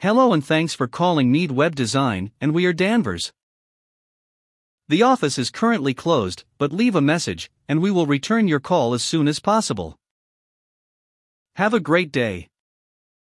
Hello and thanks for calling Mead Web Design, and we are Danvers. The office is currently closed, but leave a message, and we will return your call as soon as possible. Have a great day.